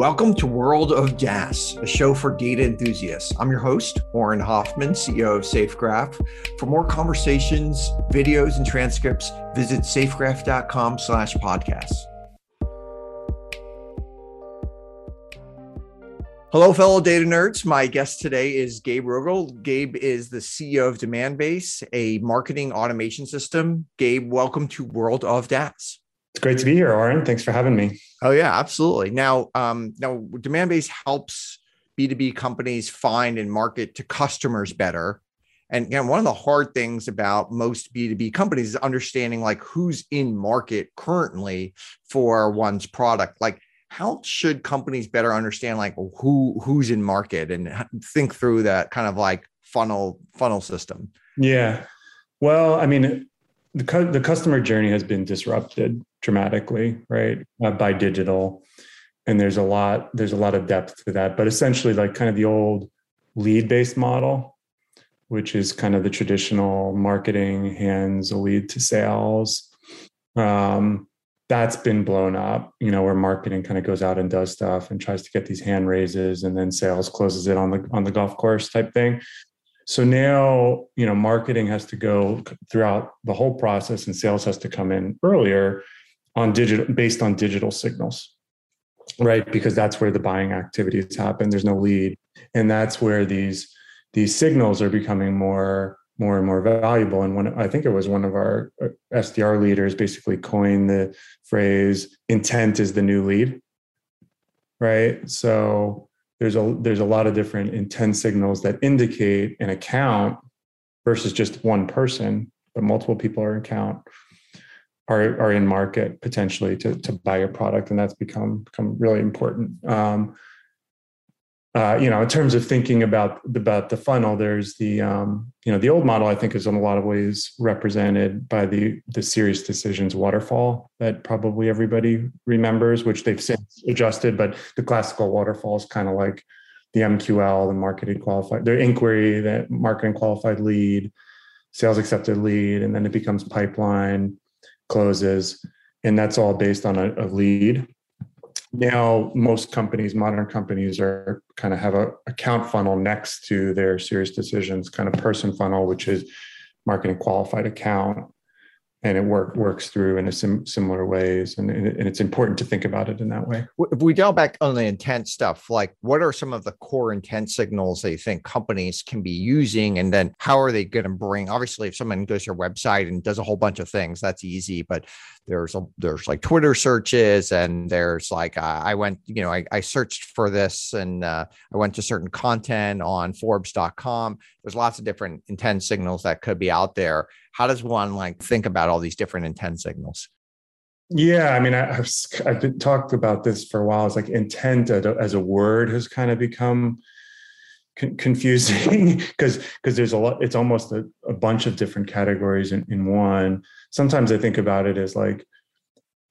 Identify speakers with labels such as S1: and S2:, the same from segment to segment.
S1: Welcome to World of DaaS, a show for data enthusiasts. I'm your host, Auren Hoffman, CEO of SafeGraph. For more conversations, videos, and transcripts, visit safegraph.com slash podcasts. Hello, fellow data nerds. My guest today is Gabe Rogol. Gabe is the CEO of Demandbase, a marketing automation system. Gabe, welcome to World of DaaS.
S2: It's great to be here, Auren. Thanks for having me.
S1: Oh yeah, absolutely. Now, um, now Demandbase helps B2B companies find and market to customers better. And again, one of the hard things about most B2B companies is understanding like who's in market currently for one's product. Like how should companies better understand like who who's in market and think through that kind of like funnel funnel system?
S2: Yeah. Well, I mean, the, the customer journey has been disrupted dramatically, right, uh, by digital, and there's a lot there's a lot of depth to that. But essentially, like kind of the old lead based model, which is kind of the traditional marketing hands a lead to sales. Um, that's been blown up, you know, where marketing kind of goes out and does stuff and tries to get these hand raises, and then sales closes it on the on the golf course type thing. So now, you know, marketing has to go throughout the whole process and sales has to come in earlier on digital based on digital signals. Right? Because that's where the buying activities happen. There's no lead. And that's where these these signals are becoming more more and more valuable. And when I think it was one of our uh, SDR leaders basically coined the phrase intent is the new lead. Right. So there's a there's a lot of different intent signals that indicate an account versus just one person, but multiple people are in account are are in market potentially to to buy your product, and that's become become really important. Um, uh, you know, in terms of thinking about about the funnel, there's the um, you know the old model. I think is in a lot of ways represented by the the SiriusDecisions waterfall that probably everybody remembers, which they've since adjusted. But the classical waterfall is kind of like the MQL, the marketing qualified, the inquiry, the marketing qualified lead, sales accepted lead, and then it becomes pipeline, closes, and that's all based on a, a lead. Now most companies modern companies are kind of have a account funnel next to their SiriusDecisions kind of person funnel which is marketing qualified account and it work works through in a sim, similar ways and, and it's important to think about it in that way.
S1: If we dial back on the intent stuff like what are some of the core intent signals that you think companies can be using and then how are they going to bring obviously if someone goes to your website and does a whole bunch of things that's easy but there's a there's like twitter searches and there's like uh, i went you know I, I searched for this and uh, i went to certain content on forbes.com there's lots of different intent signals that could be out there. How does one like think about all these different intent signals?
S2: Yeah i mean I, have i've been, talked about this for a while. It's like intent as a word has kind of become confusing because because there's a lot it's almost a, a bunch of different categories in, in one sometimes i think about it as like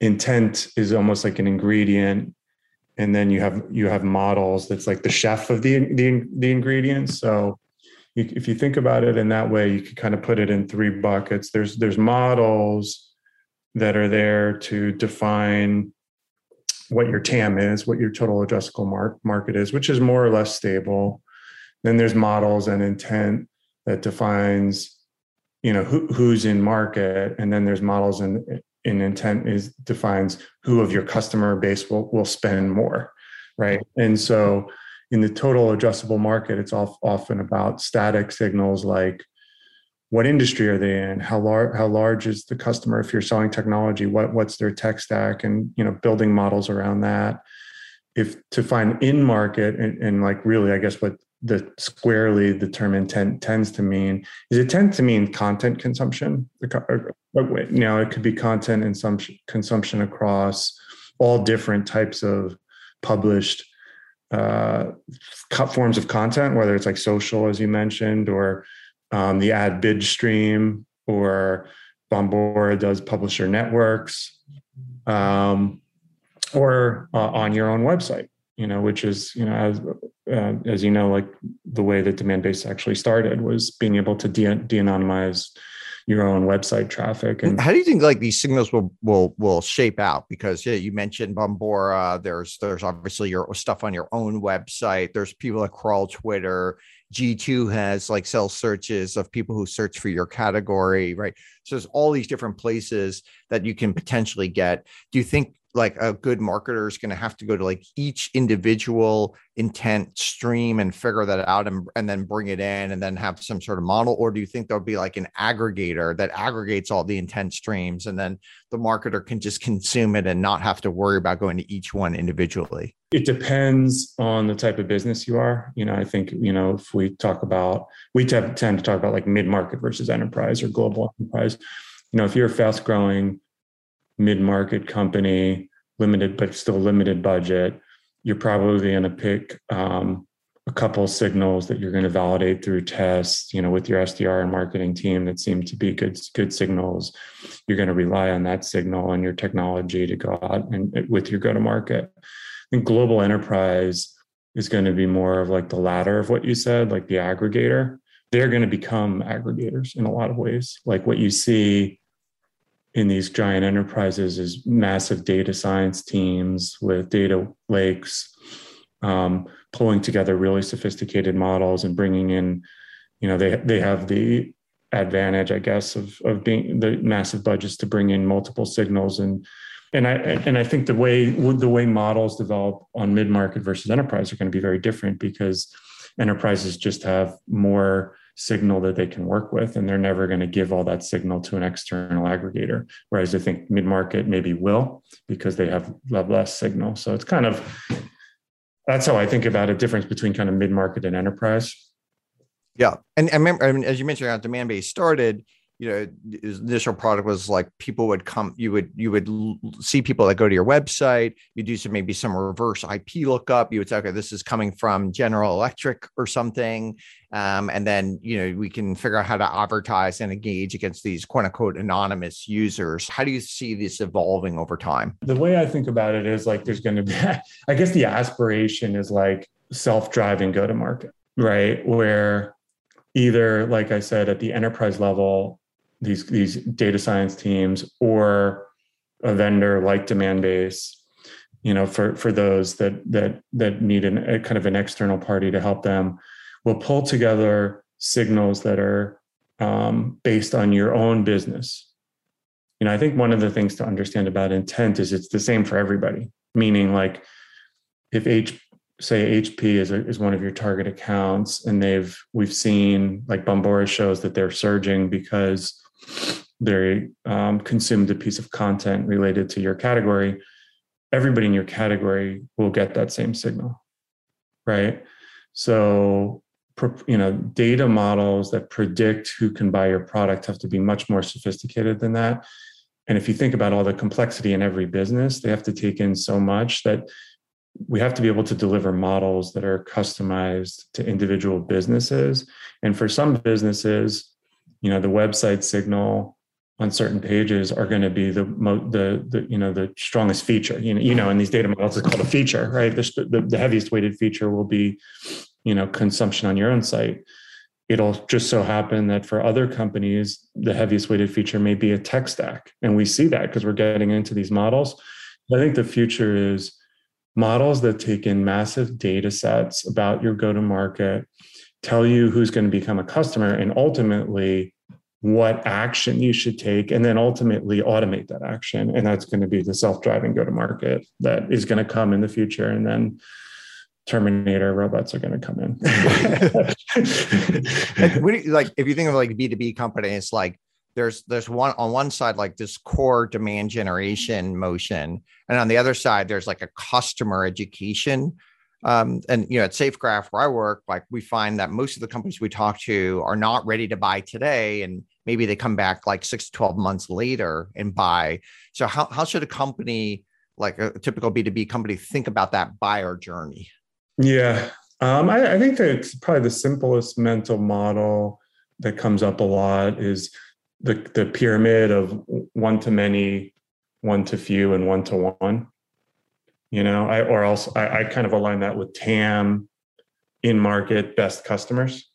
S2: intent is almost like an ingredient and then you have you have models that's like the chef of the the, the ingredients so you, if you think about it in that way, you could kind of put it in three buckets. There's there's models that are there to define what your TAM is, what your total addressable mar- market is, which is more or less stable. Then there's models and intent that defines, you know, who, who's in market, and then there's models and in intent is defines who of your customer base will will spend more, right? And so in the total addressable market, it's often about static signals like what industry are they in, how large how large is the customer if you're selling technology, what what's their tech stack, and you know building models around that. If to find in market and, and like really, I guess what the squarely the term intent tends to mean is it tends to mean content consumption. You know, it could be content and consumption across all different types of published uh, forms of content, whether it's like social, as you mentioned, or um, the ad bid stream, or Bombora does publisher networks, um, or uh, on your own website. You know, which is you know as uh, as you know, like the way that Demandbase actually started was being able to de- de-anonymize your own website traffic.
S1: And how do you think like these signals will will will shape out? Because yeah, you mentioned Bombora. There's there's obviously your stuff on your own website. There's people that crawl Twitter. G2 has like cell searches of people who search for your category, right? So there's all these different places that you can potentially get. Do you think like a good marketer is going to have to go to like each individual intent stream and figure that out and, and then bring it in and then have some sort of model? Or do you think there'll be like an aggregator that aggregates all the intent streams and then the marketer can just consume it and not have to worry about going to each one individually?
S2: It depends on the type of business you are. You know i think you know if we talk about we tend to talk about like mid-market versus enterprise or global enterprise. You know if you're fast growing mid-market company, limited but still limited budget, you're probably going to pick um, a couple signals that you're going to validate through tests, you know, with your SDR and marketing team that seem to be good good signals. You're going to rely on that signal and your technology to go out and with your go to market. I think global enterprise is going to be more of like the latter of what you said, like the aggregator. They're going to become aggregators in a lot of ways. Like what you see in these giant enterprises is massive data science teams with data lakes um, pulling together really sophisticated models and bringing in you know they they have the advantage i guess of of being the massive budgets to bring in multiple signals. And and i and i think the way the way models develop on mid-market versus enterprise are going to be very different because enterprises just have more signal that they can work with and they're never going to give all that signal to an external aggregator. Whereas i think mid-market maybe will because they have less signal. So it's kind of that's how i think about a difference between kind of mid-market and enterprise.
S1: Yeah. And i remember I mean, as you mentioned how Demandbase started you know initial product was like people would come you would you would see people that go to your website you do some maybe some reverse ip lookup you would say okay this is coming from general electric or something um, and then you know we can figure out how to advertise and engage against these quote unquote anonymous users. How do you see this evolving over time?
S2: The way i think about it is like there's going to be i guess the aspiration is like self-driving go to market right? Where either like i said at the enterprise level these these data science teams or a vendor like Demandbase you know for for those that that that need an, a kind of an external party to help them will pull together signals that are um, based on your own business. You know i think one of the things to understand about intent is it's the same for everybody meaning like if h say hp is, a, is one of your target accounts and they've we've seen like bombora shows that they're surging because they um, consumed a piece of content related to your category, everybody in your category will get that same signal, right? So, you know, data models that predict who can buy your product have to be much more sophisticated than that. And if you think about all the complexity in every business, they have to take in so much that we have to be able to deliver models that are customized to individual businesses. And for some businesses, you know the website signal on certain pages are going to be the the the you know the strongest feature you know you know in these data models it's called a feature right? The, the, the heaviest weighted feature will be you know consumption on your own site. It'll just so happen that for other companies the heaviest weighted feature may be a tech stack and we see that because we're getting into these models. I think the future is models that take in massive data sets about your go to market tell you who's going to become a customer and ultimately what action you should take and then ultimately automate that action. And that's going to be the self-driving go to market that is going to come in the future and then terminator robots are going to come in.
S1: Like if you think of like b2b companies like there's there's one on one side like this core demand generation motion and on the other side there's like a customer education. Um, and you know, at SafeGraph where I work, like we find that most of the companies we talk to are not ready to buy today, and maybe they come back like six to twelve months later and buy. So how how should a company like a typical B two B company think about that buyer journey?
S2: Yeah, um, I, I think that it's probably the simplest mental model that comes up a lot is the the pyramid of one to many, one to few, and one to one you know i or else I, I, kind of align that with tam in market best customers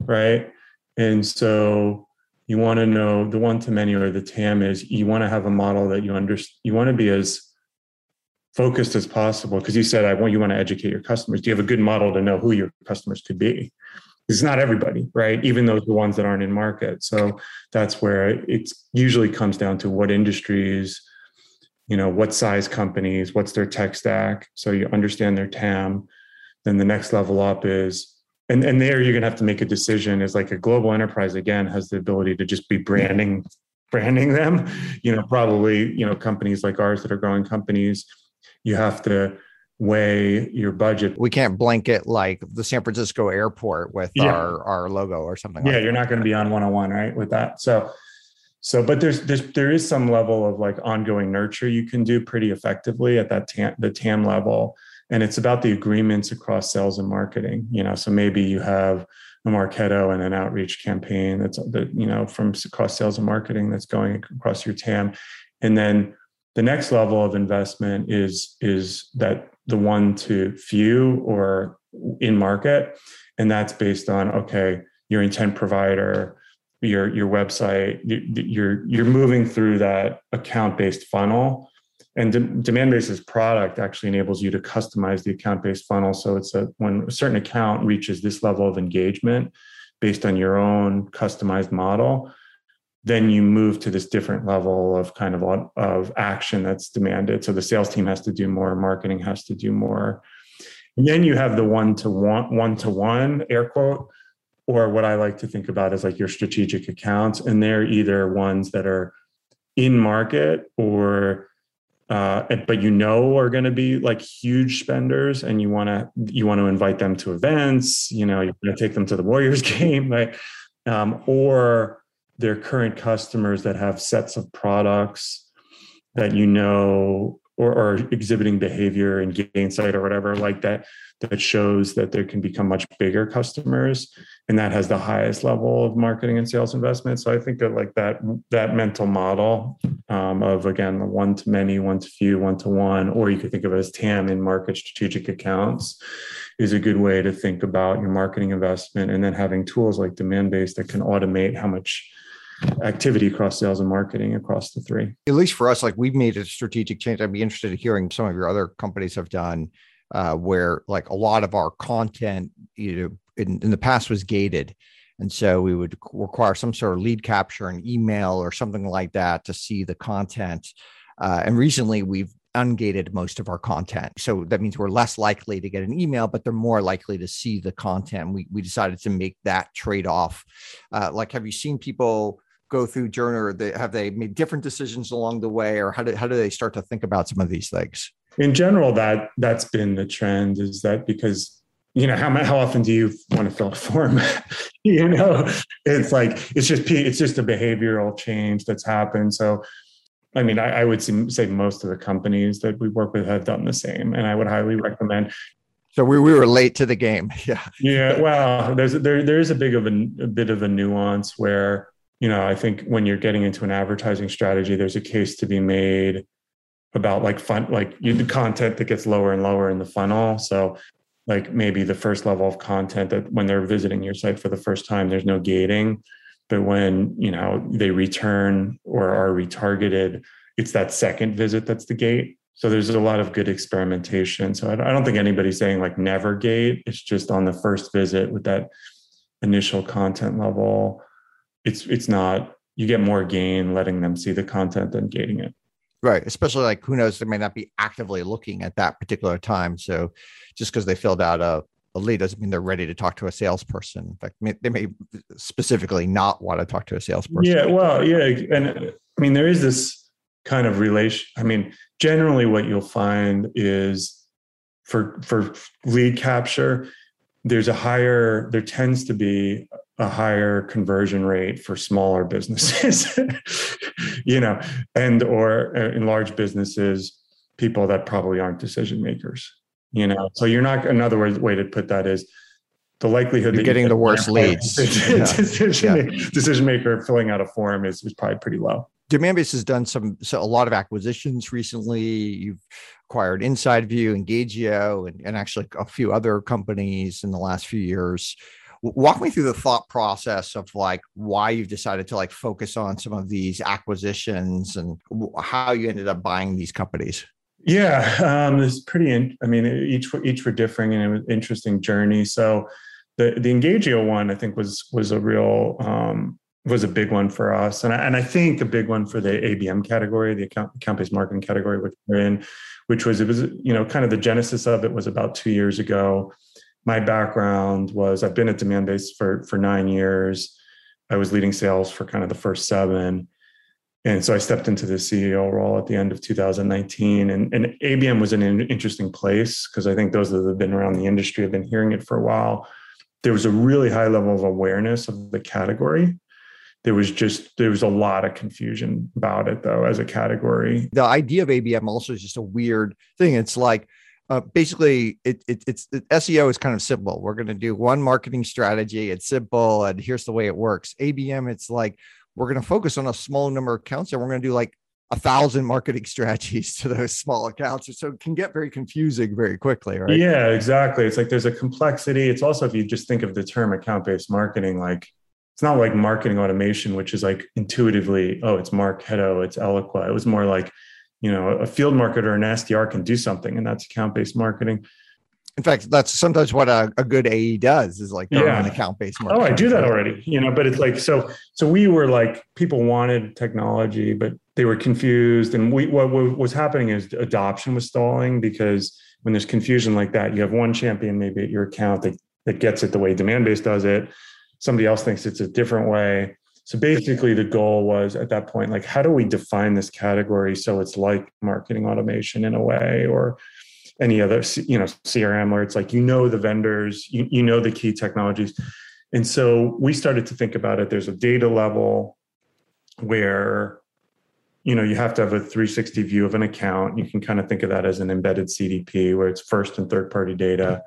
S2: right and so you want to know the one to many or the TAM is you want to have a model that you understand. You want to be as focused as possible because you said I want you want to educate your customers. Do you have a good model to know who your customers could be? It's not everybody, right? Even those the ones that aren't in market. So that's where it usually comes down to what industries, you know, what size companies, what's their tech stack. So you understand their TAM. Then the next level up is and and there you're going to have to make a decision is like a global enterprise again has the ability to just be branding branding them. You know probably you know companies like ours that are growing companies you have to weigh your budget.
S1: We can't blanket like the san francisco airport with yeah. our our logo or something
S2: yeah like you're not going to be on 101 right with that. So so but there's there's there is some level of like ongoing nurture you can do pretty effectively at that tam, the tam level and it's about the agreements across sales and marketing you know so maybe you have a marketo and an outreach campaign that's the you know from across sales and marketing that's going across your tam. And then the next level of investment is is that the one to few or in market. And that's based on okay your intent provider your your website you're you're moving through that account based funnel and de- demand-based product actually enables you to customize the account-based funnel. So it's a when a certain account reaches this level of engagement based on your own customized model then you move to this different level of kind of of action that's demanded. So the sales team has to do more marketing has to do more. And then you have the one to one one to one air quote or what i like to think about is like your strategic accounts. And they're either ones that are in market or uh, but you know are going to be like huge spenders and you want to you want to invite them to events you know you're going to take them to the warriors game right? Um, or their current customers that have sets of products that you know or, or exhibiting behavior and Gainsight or whatever like that that shows that they can become much bigger customers and that has the highest level of marketing and sales investment. So i think that like that that mental model um, of again the one to many one to few one to one or you could think of it as tam in market strategic accounts is a good way to think about your marketing investment and then having tools like demand based that can automate how much activity across sales and marketing across the three
S1: at least for us like we've made a strategic change i'd be interested in hearing some of your other companies have done uh, where like a lot of our content, you know, in, in the past was gated. And so we would require some sort of lead capture, an email or something like that to see the content. Uh, and recently we've ungated most of our content. So that means we're less likely to get an email, but they're more likely to see the content. We, we decided to make that trade off. Uh, like, have you seen people go through journey or they, have they made different decisions along the way or how do, how do they start to think about some of these things?
S2: in general that that's been the trend is that because you know how how often do you want to fill a form? You know it's like it's just it's just a behavioral change that's happened. So i mean i, I would say most of the companies that we work with have done the same and i would highly recommend
S1: so we, we were late to the game yeah.
S2: Yeah well there's there there is a big of a, a bit of a nuance where you know i think when you're getting into an advertising strategy there's a case to be made about like fun like you the content that gets lower and lower in the funnel. So like maybe the first level of content that when they're visiting your site for the first time there's no gating. But when you know they return or are retargeted it's that second visit that's the gate. So there's a lot of good experimentation. So i don't think anybody's saying like never gate. It's just on the first visit with that initial content level it's it's not you get more gain letting them see the content than gating it
S1: Right. Especially like who knows, they may not be actively looking at that particular time. So just because they filled out a, a lead doesn't mean they're ready to talk to a salesperson. In fact, they may specifically not want to talk to a salesperson.
S2: Yeah. Well, yeah. And I mean, there is this kind of relation. I mean, generally what you'll find is for, for lead capture, there's a higher, there tends to be a higher conversion rate for smaller businesses you know and or uh, in large businesses people that probably aren't decision makers you know? So you're not another way to put that is the likelihood
S1: you're that getting you the worst leads.
S2: decision, yeah. decision maker filling out a form is, is probably pretty low.
S1: Demandbase has done some so a lot of acquisitions recently. You've acquired InsideView, Engagio, and, and actually a few other companies in the last few years walk me through the thought process of like why you've decided to like focus on some of these acquisitions and how you ended up buying these companies.
S2: Yeah, um, it's pretty. In, I mean, each each were differing and was interesting journey. So the the Engagio one, I think, was was a real um, was a big one for us, and I, and I think a big one for the ABM category, the account account based marketing category, which we're in, which was it was you know kind of the genesis of it was about two years ago. My background was I've been at Demandbase for for nine years. I was leading sales for kind of the first seven. And so I stepped into the CEO role at the end of 2019. And, and ABM was an interesting place because I think those that have been around the industry have been hearing it for a while there was a really high level of awareness of the category there was just there was a lot of confusion about it though as a category
S1: the idea of abm also is just a weird thing it's like uh, basically it, it, it's it, seo is kind of simple we're going to do one marketing strategy it's simple and here's the way it works abm it's like we're going to focus on a small number of accounts and we're going to do like a thousand marketing strategies to those small accounts. So it can get very confusing very quickly, right?
S2: Yeah, exactly. It's like there's a complexity. It's also, if you just think of the term account based marketing, like it's not like marketing automation, which is like intuitively, oh, it's Marketo, it's Eloqua. It was more like, you know, a field marketer, an SDR can do something, and that's account based marketing
S1: in fact, that's sometimes what a, a good AE does is like yeah. an account based marketing
S2: Oh, I do that already, you know, but it's like, so, so we were like, people wanted technology, but they were confused. And we, what, what was happening is adoption was stalling because when there's confusion like that, you have one champion maybe at your account that, that gets it the way Demandbase does it. Somebody else thinks it's a different way. So basically, the goal was at that point, like, how do we define this category so it's like marketing automation in a way, or any other you know crm where it's like you know the vendors you, you know the key technologies. And so we started to think about it. There's a data level where you know you have to have a 360 view of an account. You can kind of think of that as an embedded cdp where it's first and third party data.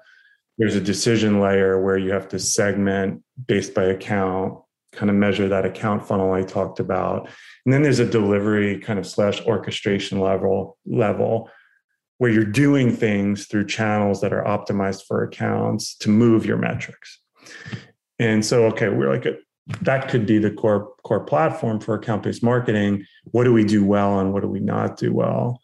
S2: There's a decision layer where you have to segment based by account kind of measure that account funnel i talked about and then there's a delivery kind of slash orchestration level level where you're doing things through channels that are optimized for accounts to move your metrics. And so, okay, we're like, a, that could be the core core platform for account-based marketing. What do we do well and what do we not do well?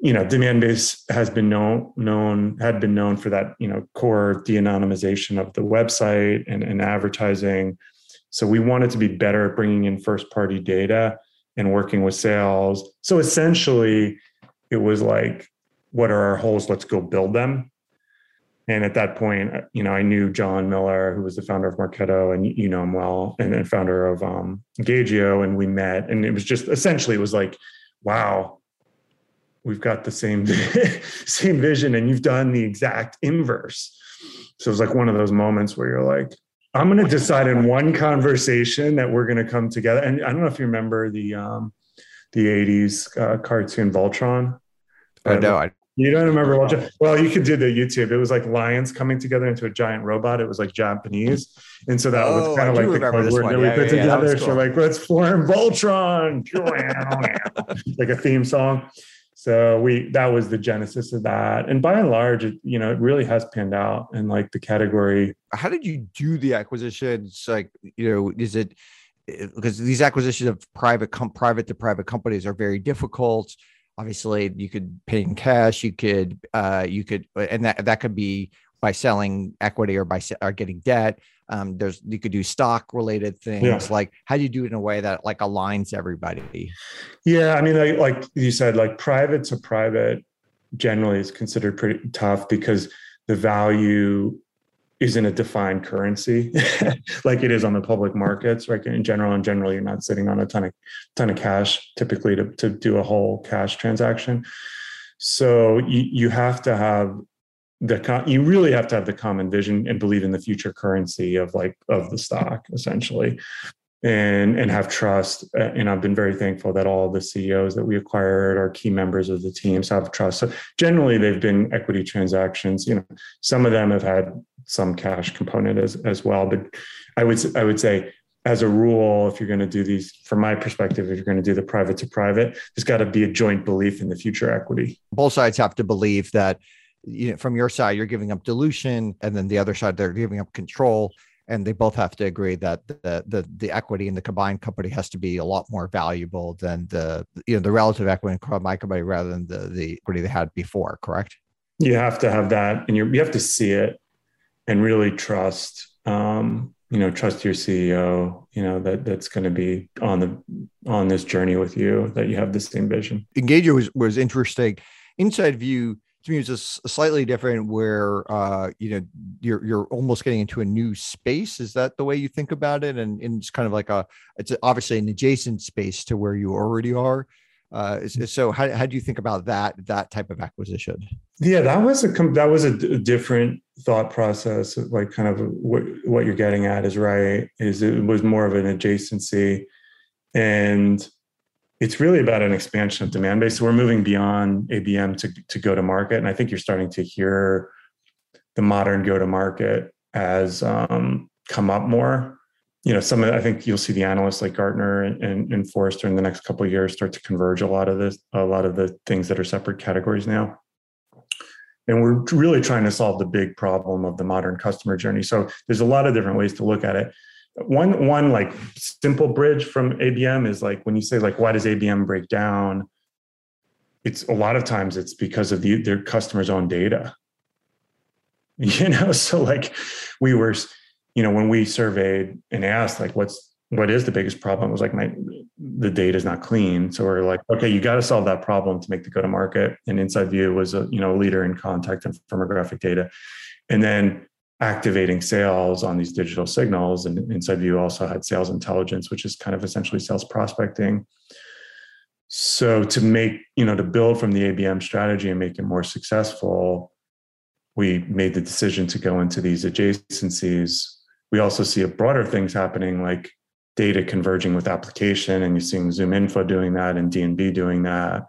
S2: You know, Demandbase has been known known had been known for that, you know, core de-anonymization of the website and, and advertising. So we wanted to be better at bringing in first-party data and working with sales. So essentially, it was like, what are our holes? Let's go build them. And at that point, you know, I knew Jon Miller, who was the founder of Marketo, and you know him well, and then founder of um, Engagio, and we met, and it was just essentially it was like, wow, we've got the same same vision, and you've done the exact inverse. So it was like one of those moments where you're like, I'm going to decide in one conversation that we're going to come together. And I don't know if you remember the um, the 80s uh, cartoon Voltron.
S1: I know. I,
S2: you don't remember Voltron? Well, you could do the YouTube. It was like lions coming together into a giant robot. It was like Japanese. And so that oh, was kind of like the code word that we yeah, put yeah, together. Cool. So like, let's form Voltron, like a theme song. So we that was the genesis of that. And by and large, it, you know, it really has panned out in like the category.
S1: How did you do the acquisitions? Like, you know, is it because these acquisitions of private com- private to private companies are very difficult obviously you could pay in cash you could uh, you could and that that could be by selling equity or by or getting debt um, there's you could do stock related things yeah. like how do you do it in a way that like aligns everybody?
S2: Yeah i mean like, like you said like private to private generally is considered pretty tough because the value isn't a defined currency. Like it is on the public markets right? In general in general you're not sitting on a ton of ton of cash typically to, to do a whole cash transaction. So you, you have to have the you really have to have the common vision and believe in the future currency of like of the stock essentially and and have trust uh, and i've been very thankful that all the ceos that we acquired are key members of the teams have trust so generally they've been equity transactions you know some of them have had some cash component as as well. But I would I would say as a rule, if you're going to do these, from my perspective, if you're going to do the private to private, there's got to be a joint belief in the future equity.
S1: Both sides have to believe that you know, from your side, you're giving up dilution, and then the other side, they're giving up control. And they both have to agree that the, the the equity in the combined company has to be a lot more valuable than the you know the relative equity in combined company rather than the the equity they had before. Correct?
S2: You have to have that, and you you have to see it and really trust. Um, you know, trust your CEO. You know that that's going to be on the on this journey with you. That you have the same vision.
S1: Engagio was was interesting. InsideView to me it's a slightly different where uh you know you're you're almost getting into a new space. Is that the way you think about it? And, and it's kind of like a it's obviously an adjacent space to where you already are. Uh so how, how do you think about that that type of acquisition?
S2: Yeah that was a that was a different thought process like kind of what what you're getting at is right is it was more of an adjacency. And it's really about an expansion of Demandbase. So we're moving beyond ABM to, to go to market. And I think you're starting to hear the modern go to market as um, come up more. You know, some of, I think you'll see the analysts like Gartner and, and, and Forrester in the next couple of years start to converge a lot of this, a lot of the things that are separate categories now. And we're really trying to solve the big problem of the modern customer journey. So there's a lot of different ways to look at it one one like simple bridge from abm is like when you say like why does abm break down? It's a lot of times it's because of the, their customers own data. You know so like we were you know when we surveyed and asked like what's what is the biggest problem? It was like my the data is not clean. So we're like okay you got to solve that problem to make the go to market and InsideView was a you know leader in contact and firmographic data. And then activating sales on these digital signals. And InsideView also had sales intelligence, which is kind of essentially sales prospecting. So to make, you know, to build from the ABM strategy and make it more successful, we made the decision to go into these adjacencies. We also see a broader things happening like data converging with application, and you're seeing ZoomInfo doing that and D&B doing that.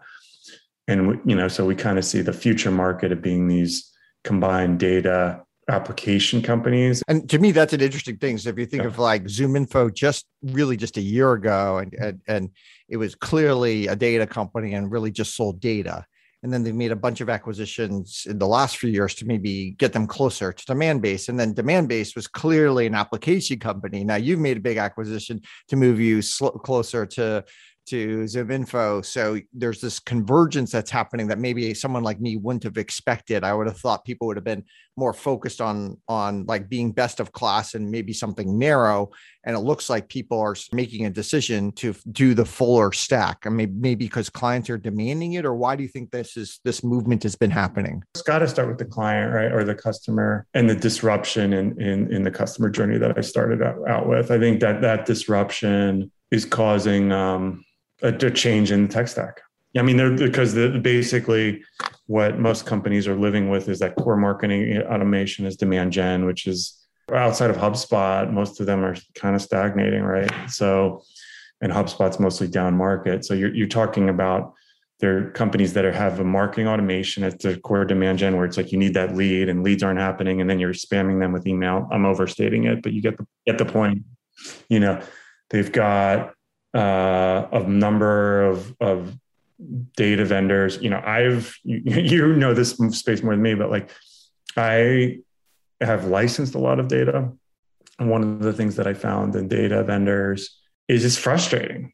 S2: And you know, so we kind of see the future market of being these combined data application companies.
S1: And to me, that's an interesting thing. So if you think yeah. of like ZoomInfo just really just a year ago, and, and, and it was clearly a data company and really just sold data. And then they made a bunch of acquisitions in the last few years to maybe get them closer to Demandbase. And then Demandbase was clearly an application company. Now you've made a big acquisition to move you sl- closer to to ZoomInfo. So there's this convergence that's happening that maybe someone like me wouldn't have expected. I would have thought people would have been more focused on on like being best of class and maybe something narrow. And it looks like people are making a decision to do the fuller stack. I mean, maybe because clients are demanding it, or why do you think this is this movement has been happening?
S2: It's got to start with the client, right, or the customer, and the disruption in in, in the customer journey that I started out, out with. I think that that disruption is causing um, a, a change in the tech stack. I mean, they're because the, basically what most companies are living with is that core marketing automation is demand gen, which is outside of HubSpot. Most of them are kind of stagnating, right? So, and HubSpot's mostly down market. So you're you're talking about there are companies that are, have a marketing automation at the core demand gen where it's like you need that lead and leads aren't happening, and then you're spamming them with email. I'm overstating it, but you get the get the point. You know, they've got uh, number of, of data vendors. You know, I've you, you know this space more than me, but like I have licensed a lot of data. And one of the things that I found in data vendors is it's frustrating,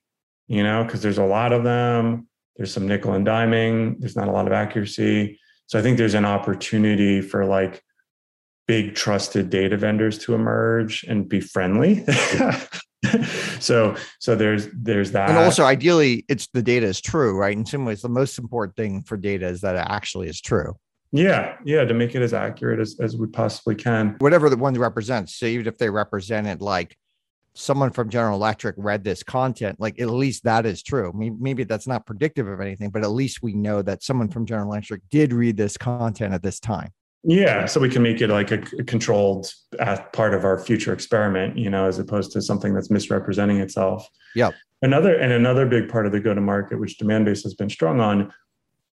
S2: you know, because there's a lot of them. There's some nickel and diming. There's not a lot of accuracy. So I think there's an opportunity for like big trusted data vendors to emerge and be friendly so so there's there's that.
S1: And also ideally it's the data is true right? In some ways the most important thing for data is that it actually is true.
S2: Yeah yeah to make it as accurate as, as we possibly can.
S1: Whatever the one represents so even if they represented like someone from general electric read this content like at least that is true. Maybe, maybe that's not predictive of anything but at least we know that someone from general electric did read this content at this time
S2: yeah, so we can make it like a, controlled uh, part of our future experiment, you know, as opposed to something that's misrepresenting itself.
S1: Yeah.
S2: Another and another big part of the go to market, which Demandbase has been strong on,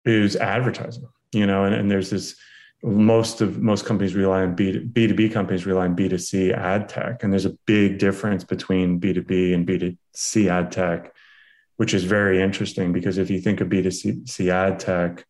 S2: is advertising. You know, and, and there's this most of most companies rely on B B two B companies rely on B two C ad tech, and there's a big difference between B two B and B two C ad tech, which is very interesting because if you think of B two C ad tech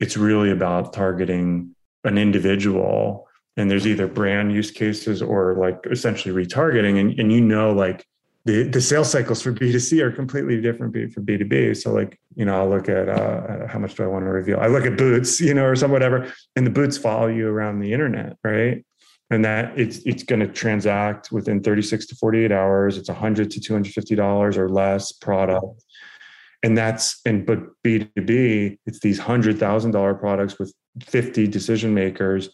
S2: it's really about targeting an individual and there's either brand use cases or like essentially retargeting and, and you know like the, the sales cycles for b2c are completely different for b2b so like you know i'll look at uh, how much do i want to reveal? I look at boots you know or some whatever and the boots follow you around the internet right? And that it's it's going to transact within 36 to 48 hours. It's 100 to 250 dollars or less product. And that's and but b2b it's these $100000 products with 50 decision makers.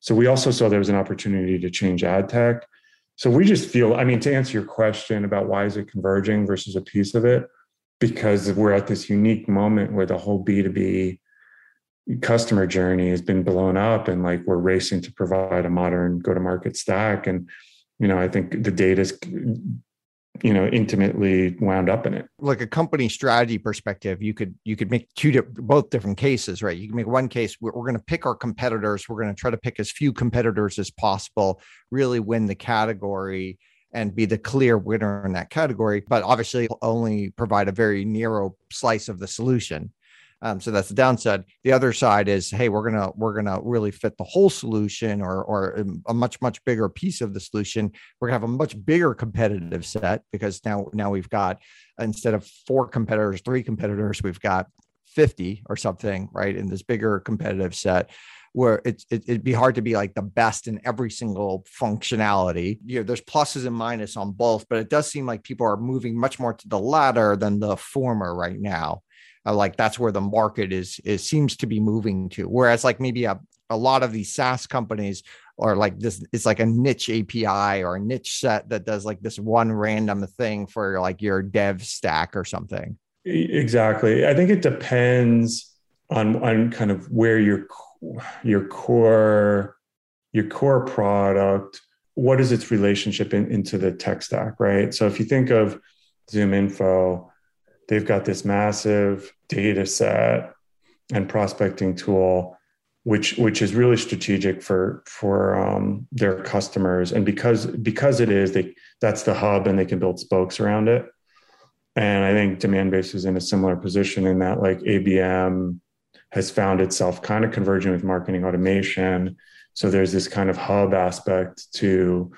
S2: So we also saw there was an opportunity to change ad tech. So we just feel i mean to answer your question about why is it converging versus a piece of it because we're at this unique moment where the whole b2b customer journey has been blown up and like we're racing to provide a modern go to market stack. And you know i think the data's you know intimately wound up in it.
S1: Like a company strategy perspective you could you could make two both different cases right? You can make one case we're, we're going to pick our competitors we're going to try to pick as few competitors as possible really win the category and be the clear winner in that category but obviously only provide a very narrow slice of the solution um, so that's the downside. The other side is, hey, we're gonna we're gonna really fit the whole solution or or um, a much much bigger piece of the solution. We're gonna have a much bigger competitive set because now now we've got instead of four competitors, three competitors, we've got 50 or something, right? In this bigger competitive set where it's it, would be hard to be like the best in every single functionality. You know, there's pluses and minuses on both, but it does seem like people are moving much more to the latter than the former right now uh, like that's where the market is is seems to be moving to. Whereas like maybe a, a lot of these saas companies are like this it's like a niche api or a niche set that does like this one random thing for like your dev stack or something.
S2: Exactly. I think it depends on on kind of where your your core your core product what is its relationship in, into the tech stack right? So if you think of ZoomInfo they've got this massive data set and prospecting tool which which is really strategic for for um, their customers. And because because it is they that's the hub and they can build spokes around it. And i think demand demandbase is in a similar position in that like abm has found itself kind of converging with marketing automation. So there's this kind of hub aspect to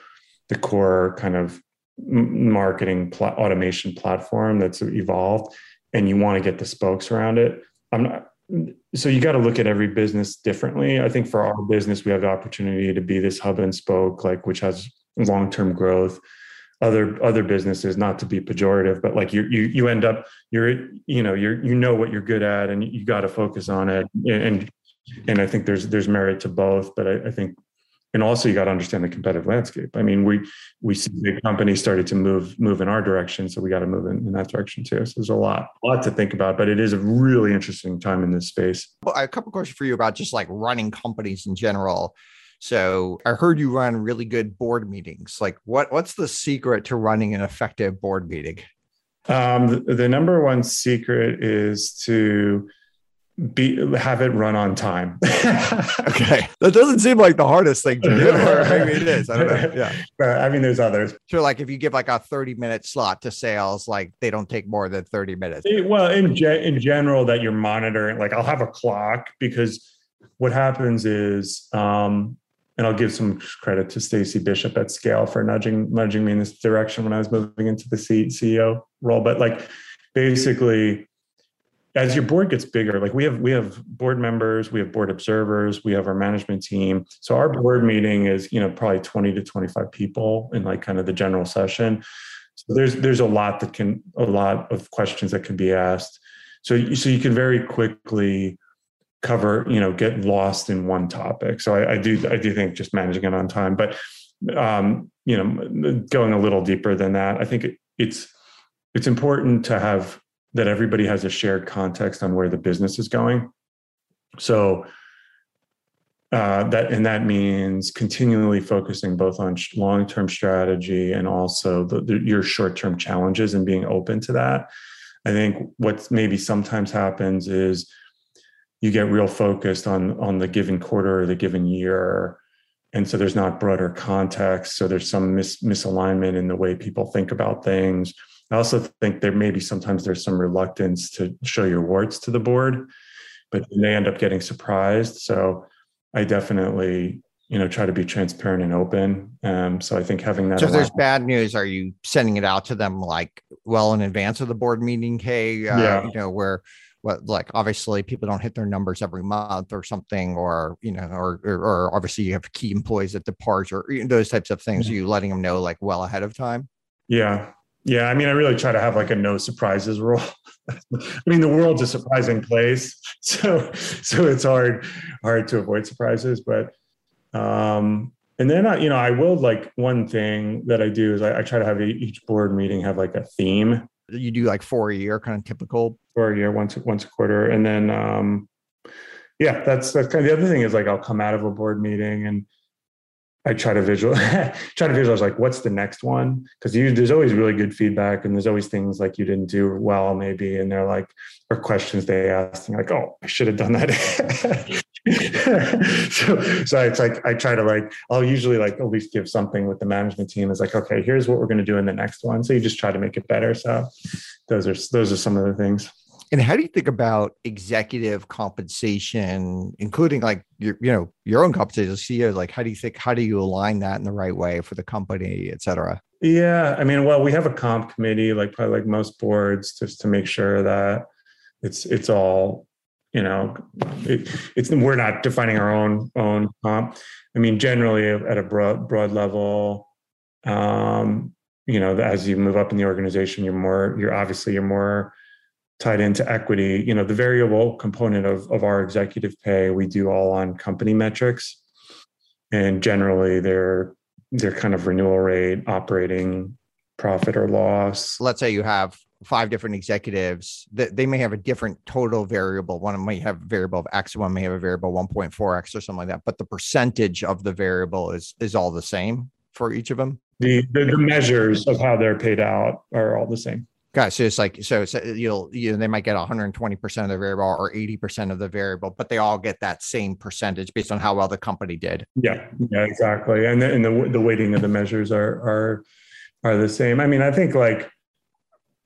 S2: the core kind of marketing pl- automation platform that's evolved and you want to get the spokes around it i'm not so you got to look at every business differently. I think for our business we have the opportunity to be this hub and spoke like which has long-term growth. Other other businesses not to be pejorative but like you you you end up you're you know you're you know what you're good at and you got to focus on it and and i think there's there's merit to both but I, I think and also you got to understand the competitive landscape. I mean, we we see big companies started to move move in our direction, so we got to move in, in that direction too. So there's a lot a lot to think about, but it is a really interesting time in this space.
S1: Well, I have a couple questions for you about just like running companies in general. So I heard you run really good board meetings. Like, what what's the secret to running an effective board meeting?
S2: Um, the, the number one secret is to be have it run on time.
S1: okay, that doesn't seem like the hardest thing to do, or maybe it is. I don't know. Yeah,
S2: but, I mean, there's others.
S1: So, like, if you give like a 30 minute slot to sales, like they don't take more than 30 minutes.
S2: Well, in ge- in general, that you're monitoring. Like, I'll have a clock because what happens is, um, and I'll give some credit to Stacey Bishop at Scale for nudging nudging me in this direction when I was moving into the C- CEO role. But like, basically as your board gets bigger like we have we have board members we have board observers we have our management team. So our board meeting is you know probably 20 to 25 people in like kind of the general session. So there's there's a lot that can a lot of questions that can be asked. So so you can very quickly cover you know get lost in one topic. So i, I do i do think just managing it on time but um you know going a little deeper than that i think it, it's it's important to have that everybody has a shared context on where the business is going. So uh, that and that means continually focusing both on long-term strategy and also the, the, your short-term challenges and being open to that. I think what maybe sometimes happens is you get real focused on on the given quarter or the given year and so there's not broader context so there's some mis- misalignment in the way people think about things I also think there maybe sometimes there's some reluctance to show your warts to the board but they end up getting surprised. So I definitely you know try to be transparent and open um, so i think having that
S1: so if there's bad news are you sending it out to them like well in advance of the board meeting hey uh, yeah. you know where what like obviously people don't hit their numbers every month or something or you know or or, or obviously you have key employees that depart or you know, those types of things yeah. you letting them know like well ahead of time
S2: yeah yeah i mean i really try to have like a no surprises rule i mean the world's a surprising place so so it's hard hard to avoid surprises but um, and then I, you know, I will like one thing that I do is I, I try to have each board meeting have like a theme.
S1: You do like four a year, kind of typical.
S2: Four a year, once once a quarter, and then um, yeah, that's that's kind of the other thing is like I'll come out of a board meeting and I try to visual try to visualize like what's the next one? Because there's always really good feedback and there's always things like you didn't do well maybe and they're like or questions they ask and like oh I should have done that. So so it's like I try to like I'll usually like at least give something with the management team is like okay here's what we're going to do in the next one. So you just try to make it better. So those are those are some of the things
S1: and how do you think about executive compensation, including like your, you know, your own compensation CEO? Like, how do you think, how do you align that in the right way for the company, et cetera?
S2: Yeah. I mean, well, we have a comp committee, like probably like most boards, just to make sure that it's, it's all, you know, it, it's, we're not defining our own, own comp. I mean, generally at a broad, broad level, um, you know, as you move up in the organization, you're more, you're obviously, you're more, tied into equity you know the variable component of, of our executive pay we do all on company metrics. And generally they're they're kind of renewal rate operating profit or loss.
S1: Let's say you have five different executives that they may have a different total variable. One might have a variable of x one may have a variable 1.4x or something like that but the percentage of the variable is is all the same for each of them?
S2: The, the, the measures of how they're paid out are all the same
S1: Got so it's like so, so you'll you know they might get 120 percent of the variable or 80 percent of the variable, but they all get that same percentage based on how well the company did.
S2: Yeah, yeah, exactly. And the, and the the weighting of the measures are are are the same. I mean, I think like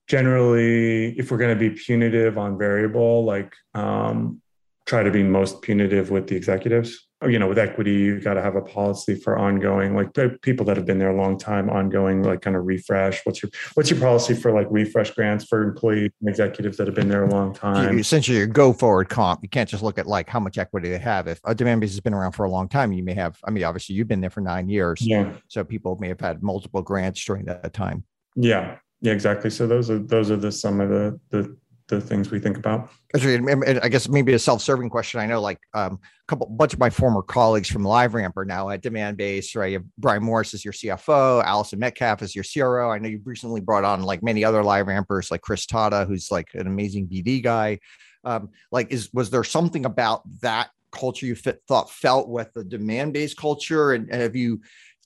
S2: generally, if we're going to be punitive on variable, like um, try to be most punitive with the executives you know with equity you've got to have a policy for ongoing like people that have been there a long time ongoing like kind of refresh. What's your what's your policy for like refresh grants for employees and executives that have been there a long time?
S1: essentially your go forward comp you can't just look at like how much equity they have. If a Demandbase has been around for a long time you may have i mean obviously you've been there for nine years.
S2: Yeah. So
S1: people may have had multiple grants during that time.
S2: Yeah. Yeah exactly. So those are those are the some of the the the things we think about.
S1: I guess maybe a self-serving question. I know like um, a couple bunch of my former colleagues from LiveRamp are now at Demandbase, right? You have Brian Morris is your CFO, Allison Metcalfe is your CRO. I know you've recently brought on like many other LiveRampers like Chris Tata, who's like an amazing BD guy. Um, like is was there something about that culture you fit, thought felt with the Demandbase culture and, and have you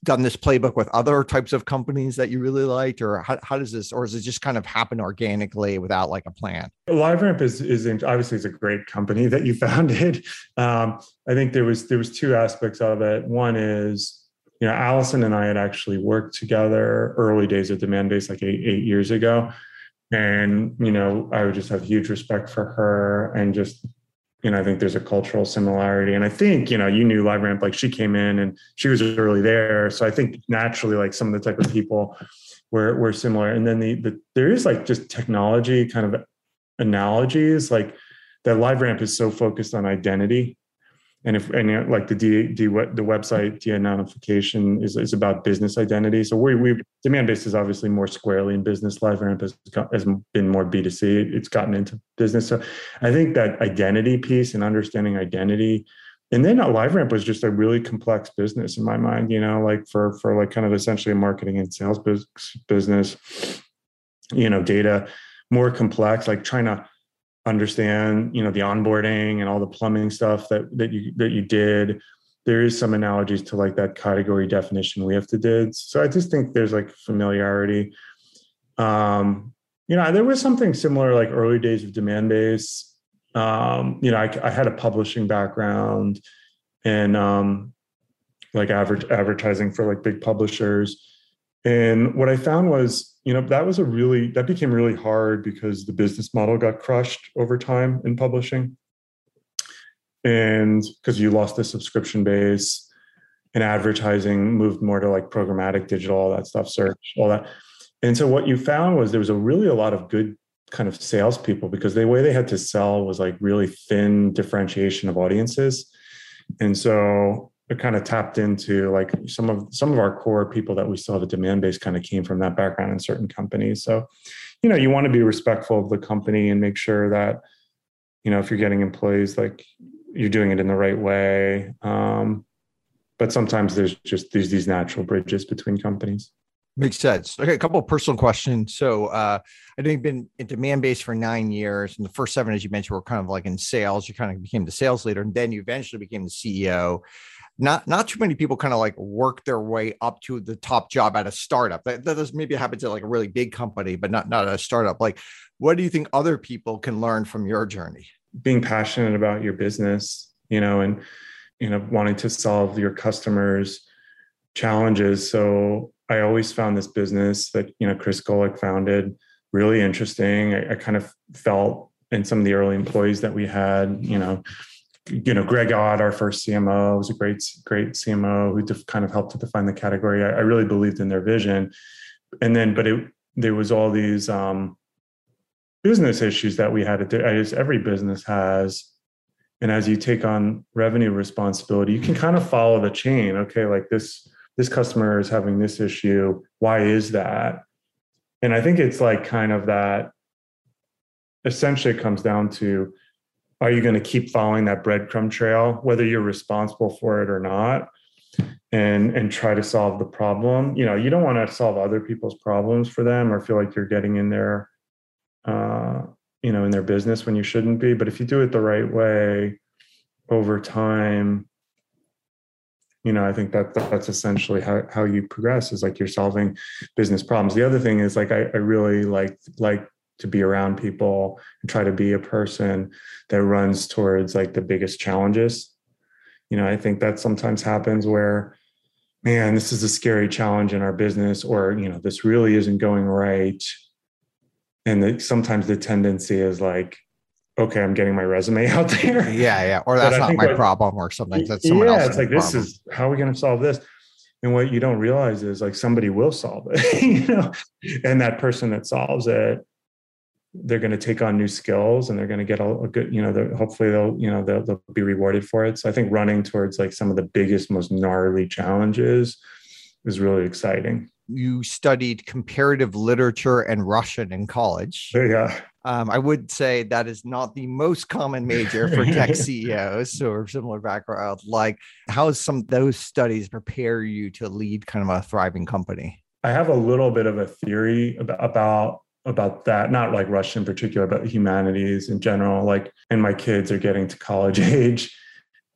S1: done this playbook with other types of companies that you really liked or how, how does this or does it just kind of happen organically without like a plan?
S2: Liveramp is is obviously is a great company that you founded. Um, i think there was there was two aspects of it. One is you know allison and i had actually worked together early days of Demandbase like eight, eight years ago. And you know i would just have huge respect for her and just you know, I think there's a cultural similarity. And I think, you know, you knew LiveRamp, like she came in and she was early there. So I think naturally, like some of the type of people were, were similar. And then the, the there is like just technology kind of analogies, like that LiveRamp is so focused on identity and if and like the D, D the website de-anonymification is, is about business identity. So we we Demandbase is obviously more squarely in business. LiveRamp has got, has been more B two C. It's gotten into business. So I think that identity piece and understanding identity, and then LiveRamp was just a really complex business in my mind. You know, like for for like kind of essentially a marketing and sales business. You know, data more complex, like trying to understand you know the onboarding and all the plumbing stuff that that you that you did. There is some analogies to like that category definition we have to did so i just think there's like familiarity. Um you know there was something similar like early days of Demandbase um you know i, I had a publishing background and um like advertising for like big publishers and what i found was you know that was a really that became really hard because the business model got crushed over time in publishing. And because you lost the subscription base and advertising moved more to like programmatic digital all that stuff search all that. And so what you found was there was a really a lot of good kind of salespeople because the way they had to sell was like really thin differentiation of audiences. And so it kind of tapped into like some of some of our core people that we still have a Demandbase kind of came from that background in certain companies so you know you want to be respectful of the company and make sure that you know if you're getting employees like you're doing it in the right way. Um, but sometimes there's just these these natural bridges between companies.
S1: Makes sense. Okay, a couple of personal questions. So uh, I know you've been in Demandbase for nine years, and the first seven, as you mentioned, were kind of like in sales. You kind of became the sales leader, and then you eventually became the CEO. Not not too many people kind of like work their way up to the top job at a startup. That, that does maybe happens at like a really big company, but not not a startup. Like, what do you think other people can learn from your journey?
S2: being passionate about your business, you know, and you know, wanting to solve your customers' challenges. So I always found this business that you know Chris Golec founded really interesting. I, I kind of felt in some of the early employees that we had, you know, you know, Greg Ott, our first CMO, was a great, great CMO who def, kind of helped to define the category. I, I, really believed in their vision, and then, but it there was all these um, business issues that we had as every business has. And as you take on revenue responsibility, you can kind of follow the chain. Okay, like this, this customer is having this issue. Why is that? And I think it's like kind of that essentially it comes down to are you going to keep following that breadcrumb trail, whether you're responsible for it or not? and and try to solve the problem you know you don't want to solve other people's problems for them or feel like you're getting in there uh, you know in their business when you shouldn't be but if you do it the right way over time you know i think that that's essentially how, how you progress is like you're solving business problems the other thing is like i, I really like like to be around people and try to be a person that runs towards like the biggest challenges. You know i think that sometimes happens where man this is a scary challenge in our business or you know this really isn't going right. And the, sometimes the tendency is like okay i'm getting my resume out there.
S1: Yeah yeah or that's not my problem or something. that's someone else's. yeah
S2: it's like this is how are we going to solve this? And what you don't realize is like somebody will solve it you know and that person that solves it they're going to take on new skills and they're going to get a, a good you know hopefully they'll you know they'll, they'll be rewarded for it so i think running towards like some of the biggest most gnarly challenges is really exciting
S1: you studied comparative literature and Russian in college.
S2: Yeah.
S1: Um, I would say that is not the most common major for tech CEOs or similar background. Like, how some those studies prepare you to lead kind of a thriving company?
S2: I have a little bit of a theory about, about about that not like russian in particular but humanities in general like and my kids are getting to college age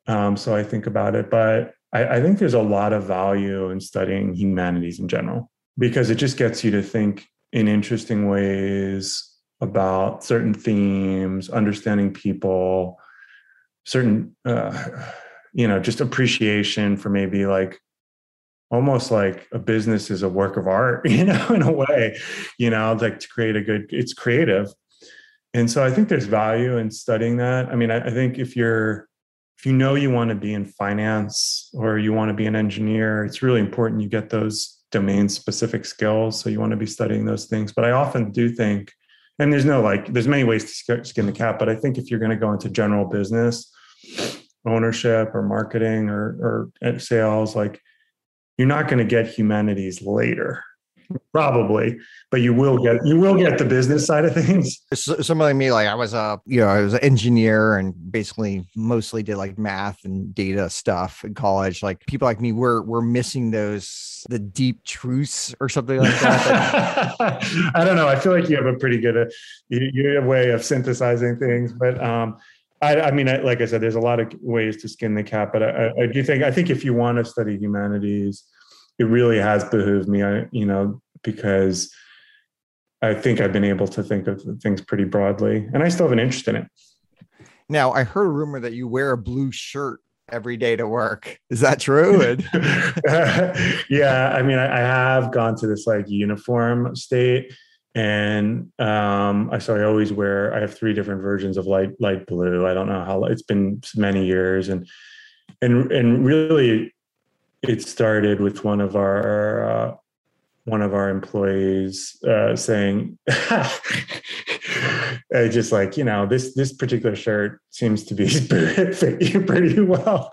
S2: um, so i think about it but I, I think there's a lot of value in studying humanities in general because it just gets you to think in interesting ways about certain themes, understanding people, certain, uh, you know, just appreciation for maybe like almost like a business is a work of art, you know, in a way, you know, like to create a good, it's creative. And so I think there's value in studying that. I mean, I, I think if you're, if you know you want to be in finance or you want to be an engineer, it's really important you get those domain specific skills. So you want to be studying those things. But I often do think, and there's no like, there's many ways to skin the cat, but I think if you're going to go into general business, ownership or marketing or, or uh, sales, like you're not going to get humanities later probably but you will get you will get the business side of things.
S1: Somebody like me like i was a you know i was an engineer and basically mostly did like math and data stuff in college. Like people like me we're we're missing those the deep truths or something like that.
S2: I don't know i feel like you have a pretty good uh, you, you have a way of synthesizing things but um I, I, mean, I, like I said, there's a lot of ways to skin the cat, but I, I, do think I think if you want to study humanities, it really has behooved me, I, you know, because I think I've been able to think of things pretty broadly, and I still have an interest in it.
S1: Now, I heard a rumor that you wear a blue shirt every day to work. Is that true?
S2: yeah, I mean, I, I have gone to this like uniform state, and um, I so I always wear. I have three different versions of light light blue. I don't know how it's been many years, and and and really, it started with one of our uh, one of our employees uh, saying, just like you know this this particular shirt seems to be fit you pretty well,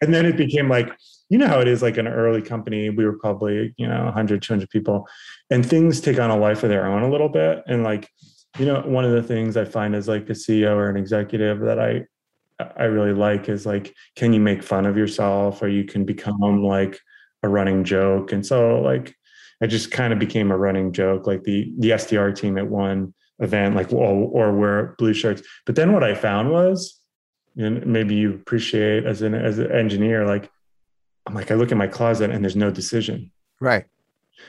S2: and then it became like you know how it is like an early company we were probably you know 100 200 people and things take on a life of their own a little bit and like you know one of the things i find as like a ceo or an executive that i i really like is like can you make fun of yourself or you can become like a running joke and so like i just kind of became a running joke like the the sdr team at one event like or, or wear blue shirts but then what i found was and maybe you appreciate as an as an engineer like I'm like, I look at my closet and there's no decision.
S1: Right.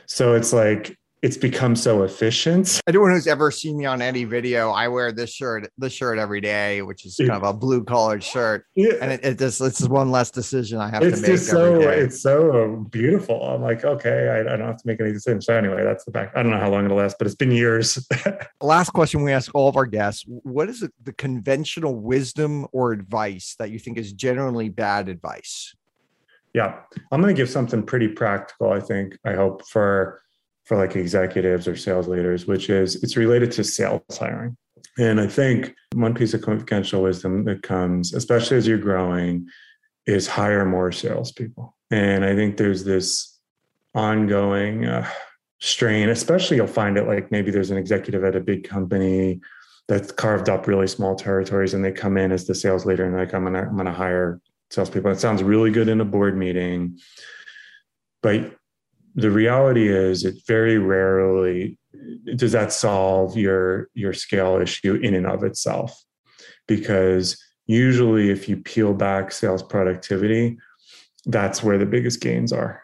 S2: So it's like it's become so efficient.
S1: Anyone who's ever seen me on any video, I wear this shirt, this shirt every day, which is kind of a blue collared shirt. Yeah. And it, it just it's one less decision I have
S2: it's
S1: to make.
S2: Just so it's so beautiful. I'm like, okay, I, I, don't have to make any decisions. So anyway, that's the back. I don't know how long it'll last, but it's been years.
S1: Last question we ask all of our guests: What is the conventional wisdom or advice that you think is generally bad advice?
S2: Yeah, I'm going to give something pretty practical. I think I hope for for like executives or sales leaders, which is it's related to sales hiring. And I think one piece of conventional wisdom that comes, especially as you're growing, is hire more salespeople. And I think there's this ongoing uh, strain, especially you'll find it like maybe there's an executive at a big company that's carved up really small territories and they come in as the sales leader and like, I'm gonna, I'm gonna hire salespeople. It sounds really good in a board meeting, but the reality is, it very rarely does that solve your your scale issue in and of itself, because usually, if you peel back sales productivity, that's where the biggest gains are.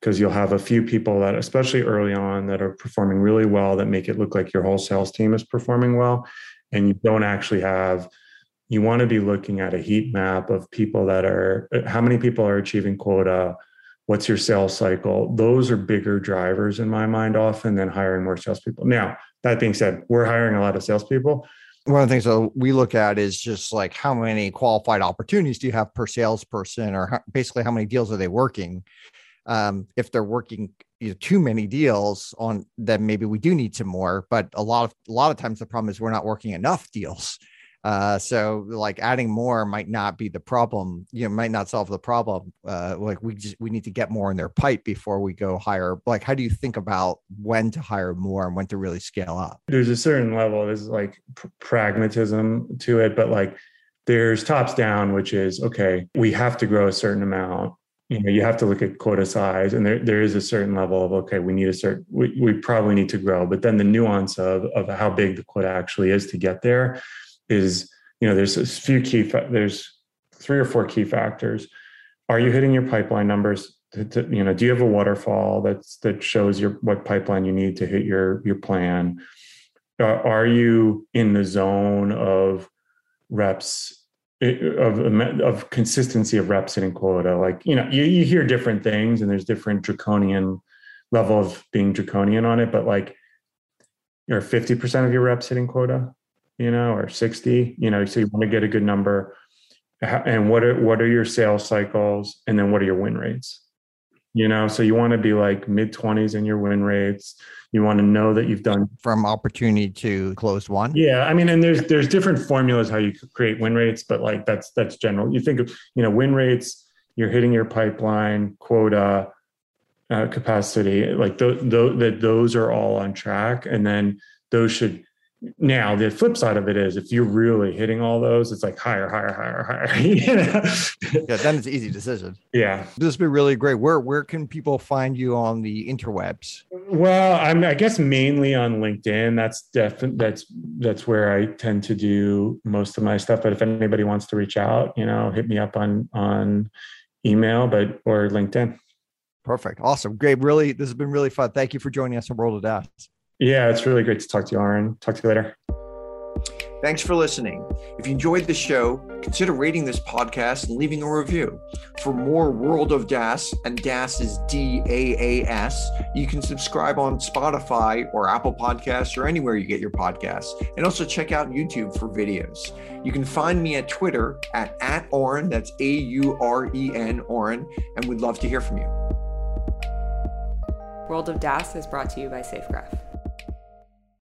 S2: Because you'll have a few people that, especially early on, that are performing really well that make it look like your whole sales team is performing well. And you don't actually have you want to be looking at a heat map of people that are how many people are achieving quota? What's your sales cycle? Those are bigger drivers in my mind often than hiring more salespeople. Now that being said we're hiring a lot of salespeople.
S1: One of the things that we look at is just like how many qualified opportunities do you have per salesperson or how, basically how many deals are they working? Um, if they're working you know, too many deals on then maybe we do need some more but a lot of a lot of times the problem is we're not working enough deals uh, so like adding more might not be the problem, you know, might not solve the problem. Uh, like we just, we need to get more in their pipe before we go hire. Like, how do you think about when to hire more and when to really scale up?
S2: There's a certain level, there's like pr- pragmatism to it, but like there's tops down, which is, okay, we have to grow a certain amount you know you have to look at quota size and there, there is a certain level of okay we need a certain we, we probably need to grow but then the nuance of of how big the quota actually is to get there is you know there's a few key there's three or four key factors. Are you hitting your pipeline numbers? To, to, you know do you have a waterfall that's that shows your what pipeline you need to hit your your plan? Uh, are you in the zone of reps of of consistency of reps hitting quota? Like you know you, you hear different things and there's different draconian level of being draconian on it but like you're 50% of your reps hitting quota you know, or 60, you know, so you want to get a good number. And what are what are your sales cycles? And then what are your win rates? You know, so you want to be like mid 20s in your win rates. You want to know that you've done
S1: from opportunity to close one.
S2: Yeah. I mean, and there's there's different formulas how you create win rates, but like that's that's general. You think of, you know, win rates, you're hitting your pipeline, quota, uh, capacity, like th- th- that those are all on track. And then those should now the flip side of it is if you're really hitting all those it's like higher higher higher higher you know?
S1: yeah then it's an easy decision.
S2: Yeah.
S1: This has been really great. Where where can people find you on the interwebs?
S2: Well i'm i guess mainly on linkedin. That's definitely that's that's where i tend to do most of my stuff. But if anybody wants to reach out you know hit me up on on email but or linkedin.
S1: Perfect. Awesome. Great. Really this has been really fun. Thank you for joining us on World of DaaS
S2: yeah, it's really great to talk to you, Auren. Talk to you later.
S1: Thanks for listening. If you enjoyed the show, consider rating this podcast and leaving a review. For more World of DaaS, and DaaS is D A A S, you can subscribe on Spotify or Apple Podcasts or anywhere you get your podcasts. And also check out YouTube for videos. You can find me at Twitter at, at Auren, that's A U R E N, Auren, and we'd love to hear from you.
S3: World of DaaS is brought to you by SafeGraph.